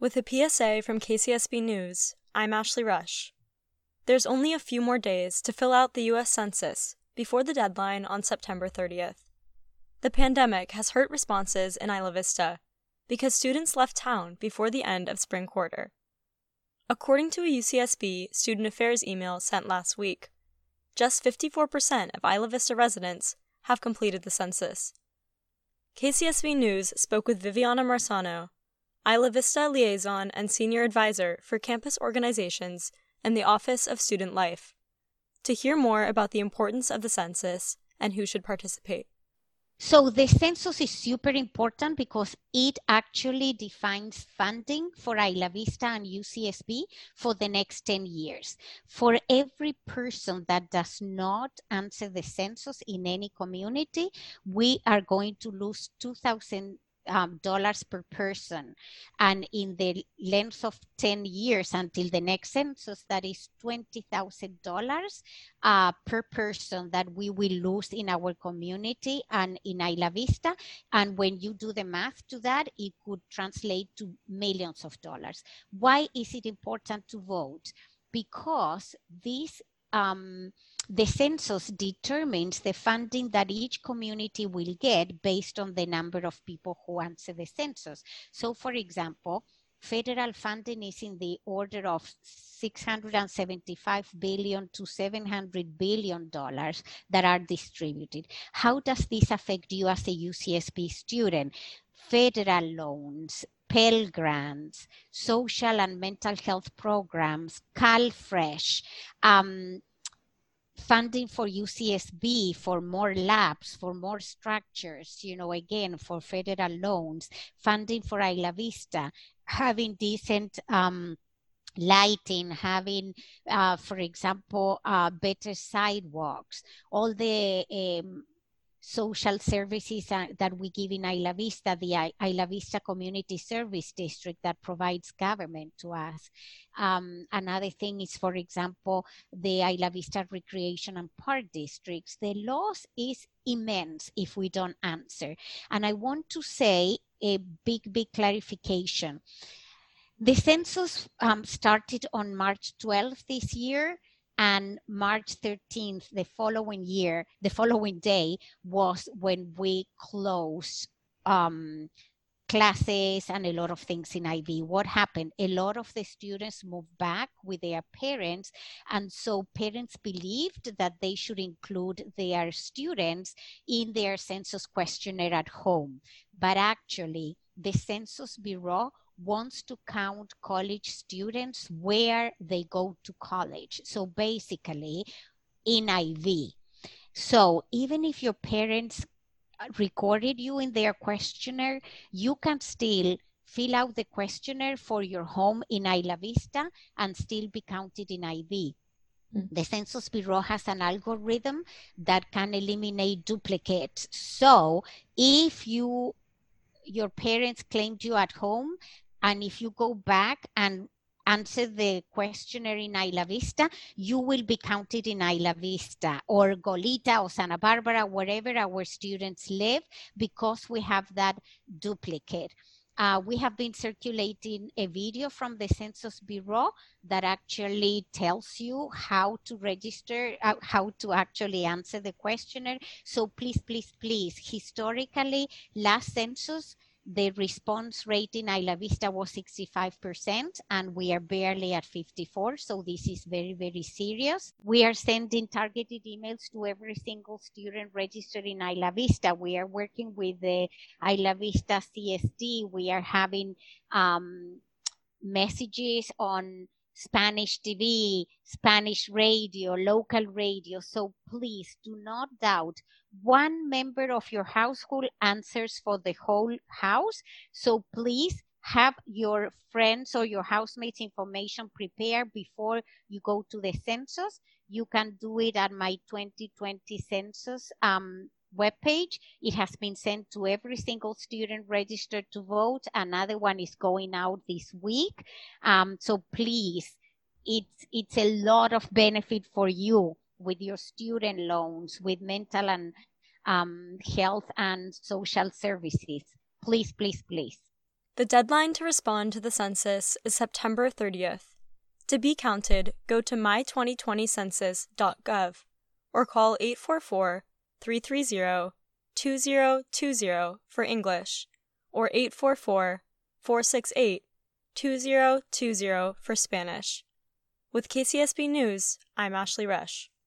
With a PSA from KCSB News, I'm Ashley Rush. There's only a few more days to fill out the U.S. Census before the deadline on September 30th. The pandemic has hurt responses in Isla Vista because students left town before the end of spring quarter. According to a UCSB student affairs email sent last week, just 54% of Isla Vista residents have completed the census. KCSB News spoke with Viviana Marsano, Isla Vista liaison and senior advisor for campus organizations and the Office of Student Life, to hear more about the importance of the census and who should participate. So the census is super important because it actually defines funding for Isla Vista and UCSB for the next 10 years. For every person that does not answer the census in any community, we are going to lose 2,000 um, dollars per person. And in the length of 10 years until the next census, that is $20,000 uh, per person that we will lose in our community and in Isla Vista. And when you do the math to that, it could translate to millions of dollars. Why is it important to vote? Because this um, the census determines the funding that each community will get based on the number of people who answer the census. So for example, federal funding is in the order of 675 billion to 700 billion dollars that are distributed. How does this affect you as a UCSB student? Federal loans, Pell Grants, social and mental health programs, CalFresh, um, funding for UCSB for more labs, for more structures, you know, again, for federal loans, funding for Isla Vista, having decent um, lighting, having, uh, for example, uh, better sidewalks, all the um, social services that we give in Isla Vista, the Isla Vista Community Service District that provides government to us. Um, another thing is, for example, the Isla Vista Recreation and Park Districts. The loss is immense if we don't answer. And I want to say a big, big clarification. The census um, started on March 12th this year and March 13th, the following year, the following day was when we closed um, classes and a lot of things in IV. What happened? A lot of the students moved back with their parents. And so parents believed that they should include their students in their census questionnaire at home. But actually, the Census Bureau wants to count college students where they go to college. So basically, in IV. So even if your parents recorded you in their questionnaire, you can still fill out the questionnaire for your home in Isla Vista and still be counted in IV. Mm. The Census Bureau has an algorithm that can eliminate duplicates. So if you your parents claimed you at home and if you go back and answer the questionnaire in Isla Vista, you will be counted in Isla Vista or Goleta or Santa Barbara, wherever our students live, because we have that duplicate. Uh, we have been circulating a video from the Census Bureau that actually tells you how to register, uh, how to actually answer the questionnaire. So please, please, please, historically, last census, the response rate in Isla Vista was 65% and we are barely at 54. So this is very, very serious. We are sending targeted emails to every single student registered in Isla Vista. We are working with the Isla Vista CSD. We are having um, messages on Spanish TV, Spanish radio, local radio. So please do not doubt one member of your household answers for the whole house. So please have your friends or your housemates information prepared before you go to the census. You can do it at my 2020 census um, webpage. It has been sent to every single student registered to vote. Another one is going out this week. Um, so please, it's, it's a lot of benefit for you with your student loans, with mental and um, health and social services. Please, please, please. The deadline to respond to the census is September 30th. To be counted, go to my2020census.gov or call 844 330 2020 for English or 844 468 2020 for Spanish. With KCSB News, I'm Ashley Rush.